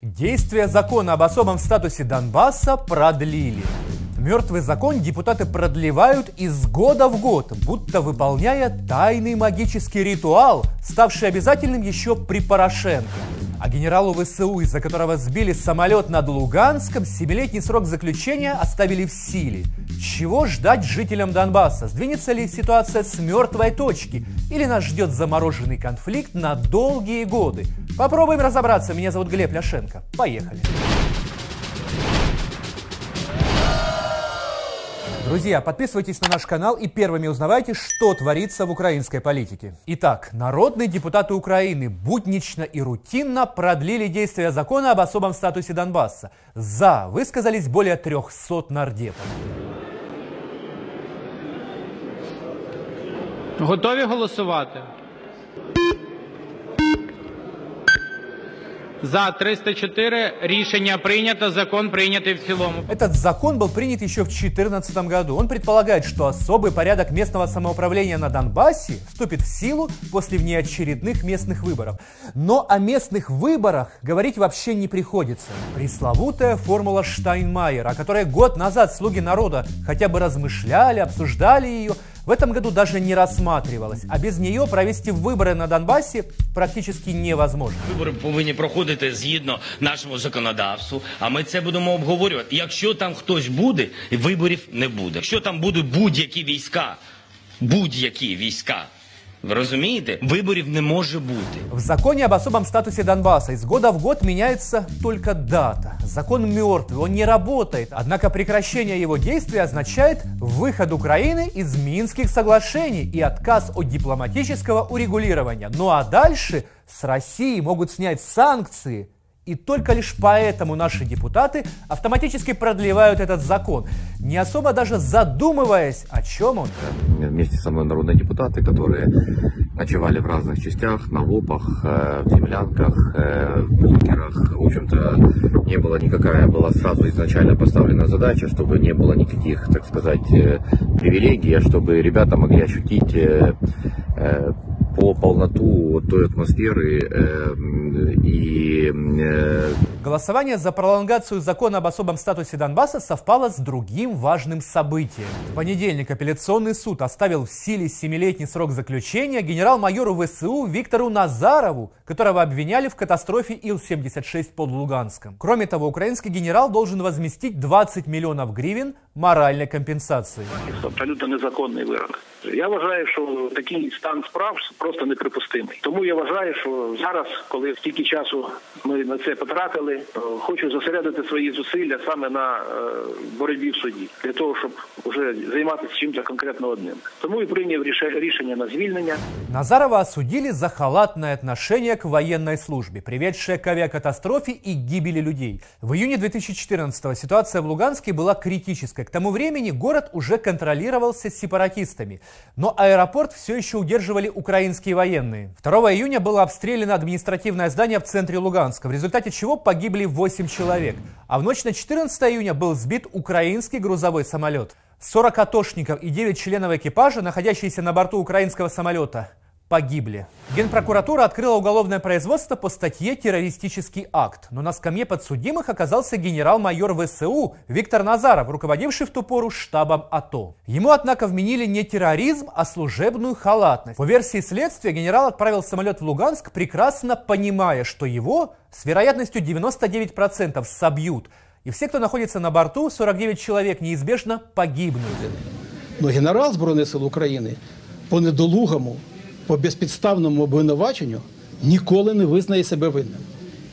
Действие закона об особом статусе Донбасса продлили. Мертвый закон депутаты продлевают из года в год, будто выполняя тайный магический ритуал, ставший обязательным еще при Порошенко. А генералу ВСУ, из-за которого сбили самолет над Луганском, семилетний срок заключения оставили в силе. Чего ждать жителям Донбасса? Сдвинется ли ситуация с мертвой точки? Или нас ждет замороженный конфликт на долгие годы? Попробуем разобраться. Меня зовут Глеб Ляшенко. Поехали. Друзья, подписывайтесь на наш канал и первыми узнавайте, что творится в украинской политике. Итак, народные депутаты Украины буднично и рутинно продлили действие закона об особом статусе Донбасса. За высказались более 300 нардепов. Готові голосувати? За 304 рішення прийнято, закон прийнятий в цілому. Этот закон был принят еще в 2014 году. Он предполагает, что особый порядок местного самоуправления на Донбассе вступит в силу после внеочередных местных выборов. Но о местных выборах говорить вообще не приходится. Пресловутая формула Штайнмайера, о которой год назад слуги народа хотя бы размышляли, обсуждали ее, в этом году даже не рассматривалась, а без нее провести выборы на Донбассе практически невозможно. Вибори повинні проходити згідно нашому законодавству. А ми це будемо обговорювати. Якщо там хтось буде, виборів не буде. Якщо там будуть будь-які війська, будь-які війська. Ви розумієте? Виборів не може бути. В законе об особом статусе Донбасса из года в год меняется только дата. Закон мертвый, он не работает. Однако прекращение его действия означает выход Украины из Минских соглашений и отказ от дипломатического урегулирования. Ну а дальше с России могут снять санкции и только лишь поэтому наши депутаты автоматически продлевают этот закон, не особо даже задумываясь, о чем он. Вместе со мной народные депутаты, которые ночевали в разных частях, на лопах, э, в землянках, э, в бункерах. В общем-то, не было никакая, была сразу изначально поставлена задача, чтобы не было никаких, так сказать, э, привилегий, а чтобы ребята могли ощутить по полноту той атмосферы э, и э, Голосование за пролонгацию закона об особом статусе Донбасса совпало с другим важным событием. В понедельник апелляционный суд оставил в силе семилетний срок заключения генерал-майору ВСУ Виктору Назарову, которого обвиняли в катастрофе Ил-76 под Луганском. Кроме того, украинский генерал должен возместить 20 миллионов гривен моральной компенсации. абсолютно незаконний вирок. Я вважаю, що такий стан справ просто неприпустимий. Тому я вважаю, що зараз, коли стільки часу ми на це потратили, е, хочу зосередити свої зусилля саме на е, боротьбі в суді для того, щоб вже займатися чимось конкретно одним. Тому і прийняв ріше- рішення на звільнення. Назарова осудили за халатное отношение к военной службе, приведшее к авиакатастрофе и гибели людей. В июне 2014 ситуация в Луганске была критической. К тому времени город уже контролировался сепаратистами. Но аэропорт все еще удерживали украинские военные. 2 июня было обстреляно административное здание в центре Луганска, в результате чего погибли 8 человек. А в ночь на 14 июня был сбит украинский грузовой самолет. 40 атошников и 9 членов экипажа, находящиеся на борту украинского самолета, погибли. Генпрокуратура открыла уголовное производство по статье «Террористический акт». Но на скамье подсудимых оказался генерал-майор ВСУ Виктор Назаров, руководивший в ту пору штабом АТО. Ему, однако, вменили не терроризм, а служебную халатность. По версии следствия, генерал отправил самолет в Луганск, прекрасно понимая, что его с вероятностью 99% собьют. И все, кто находится на борту, 49 человек, неизбежно погибнут. Ну, генерал Збройних сил України по недолугому, по безпідставному обвинуваченню ніколи не визнає себе винним.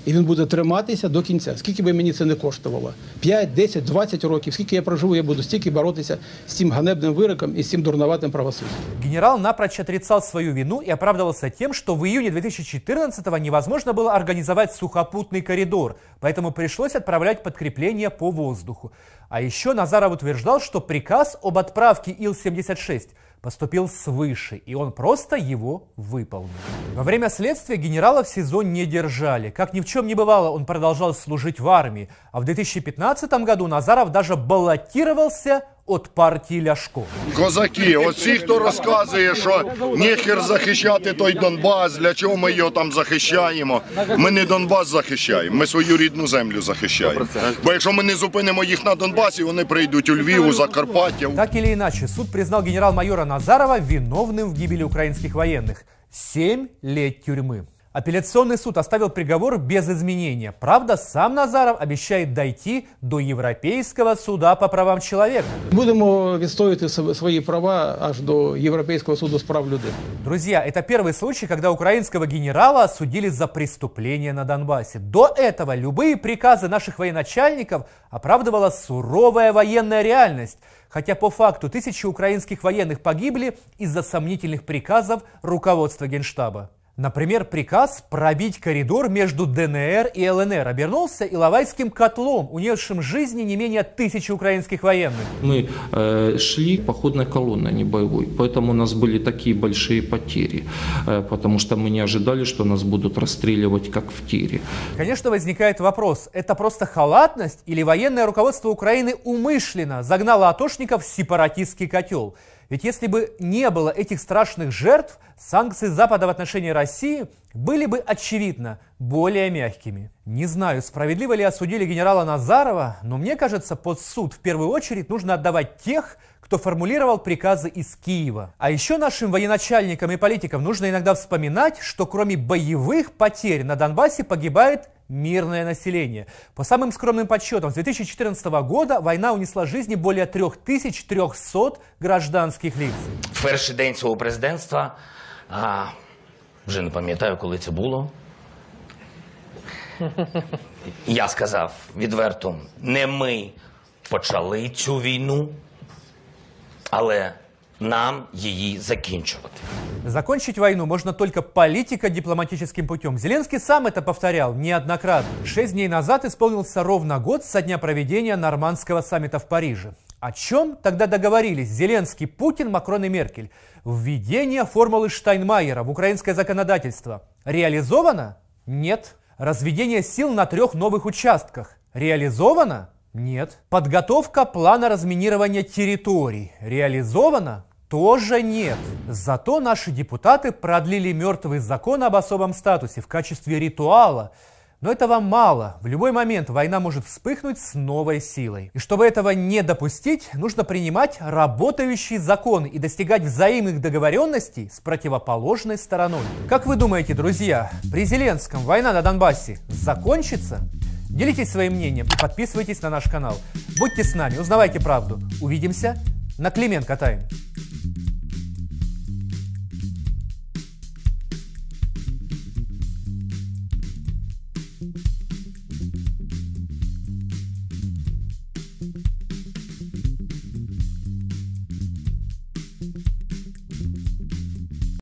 І він буде триматися до кінця. Скільки би мені це не коштувало? 5, 10, 20 років. Скільки я проживу, я буду стільки боротися з цим ганебним вироком і з цим дурноватим правосуддям. Генерал напрочь отрицал свою вину и оправдывался тем, что в июне 2014-го невозможно было организовать сухопутный коридор, поэтому пришлось отправлять подкрепление по воздуху. А еще Назаров утверждал, что приказ об отправке Ил-76 поступил свыше, и он просто его выполнил. Во время следствия генерала в СИЗО не держали. Как ни в чем не бывало, он продолжал служить в армии. А в 2015 году Назаров даже баллотировался от партии Ляшко. Козаки, оці, хто розказує, що ніхер захищати той Донбас, для чого ми його там захищаємо. Ми не Донбас захищаємо, ми свою рідну землю захищаємо. Бо якщо ми не зупинимо їх на Донбасі, вони прийдуть у Львів, у Закарпаття. Так или иначе, суд признал генерал-майора Назарова виновным в гибели украинских военных. Семь лет тюрьмы. Апелляционный суд оставил приговор без изменения. Правда, сам Назаров обещает дойти до Европейского суда по правам человека. Будемо відстоювати св- свої права аж до Європейського суду з прав людини. Друзья, это первый случай, когда украинского генерала осудили за преступление на Донбассе. До этого любые приказы наших военачальников оправдывала суровая военная реальность. Хотя по факту тысячи украинских военных погибли из-за сомнительных приказов руководства Генштаба. Например, приказ пробить коридор между ДНР и ЛНР обернулся Иловайским котлом, унесшим жизни не менее тысячи украинских военных. Мы э, шли походной колонной, а не боевой, поэтому у нас были такие большие потери, э, потому что мы не ожидали, что нас будут расстреливать как в тире. Конечно, возникает вопрос, это просто халатность или военное руководство Украины умышленно загнало атошников в сепаратистский котел? Ведь если бы не было этих страшных жертв, санкции Запада в отношении России были бы, очевидно, более мягкими. Не знаю, справедливо ли осудили генерала Назарова, но мне кажется, под суд в первую очередь нужно отдавать тех, кто формулировал приказы из Киева. А еще нашим военачальникам и политикам нужно иногда вспоминать, что кроме боевых потерь на Донбассе погибает мирное население. По самым скромным подсчетам, с 2014 года война унесла жизни более 3300 гражданских лиц. В перший день свого президентства, а, вже не пам'ятаю, коли це було. Я сказав відверто: не ми почали цю війну, але нам її закінчувати. Закончить войну можно только политико-дипломатическим путем. Зеленский сам это повторял неоднократно. Шесть дней назад исполнился ровно год со дня проведения нормандского саммита в Париже. О чем тогда договорились Зеленский, Путин, Макрон и Меркель? Введение формулы Штайнмайера в украинское законодательство. Реализовано? Нет. Разведение сил на трех новых участках. Реализовано? Нет. Подготовка плана разминирования территорий. Реализовано? Тоже нет. Зато наши депутаты продлили мертвый закон об особом статусе в качестве ритуала. Но этого мало. В любой момент война может вспыхнуть с новой силой. И чтобы этого не допустить, нужно принимать работающие законы и достигать взаимных договоренностей с противоположной стороной. Как вы думаете, друзья, при Зеленском война на Донбассе закончится? Делитесь своим мнением и подписывайтесь на наш канал. Будьте с нами, узнавайте правду. Увидимся на Клименко Тайм.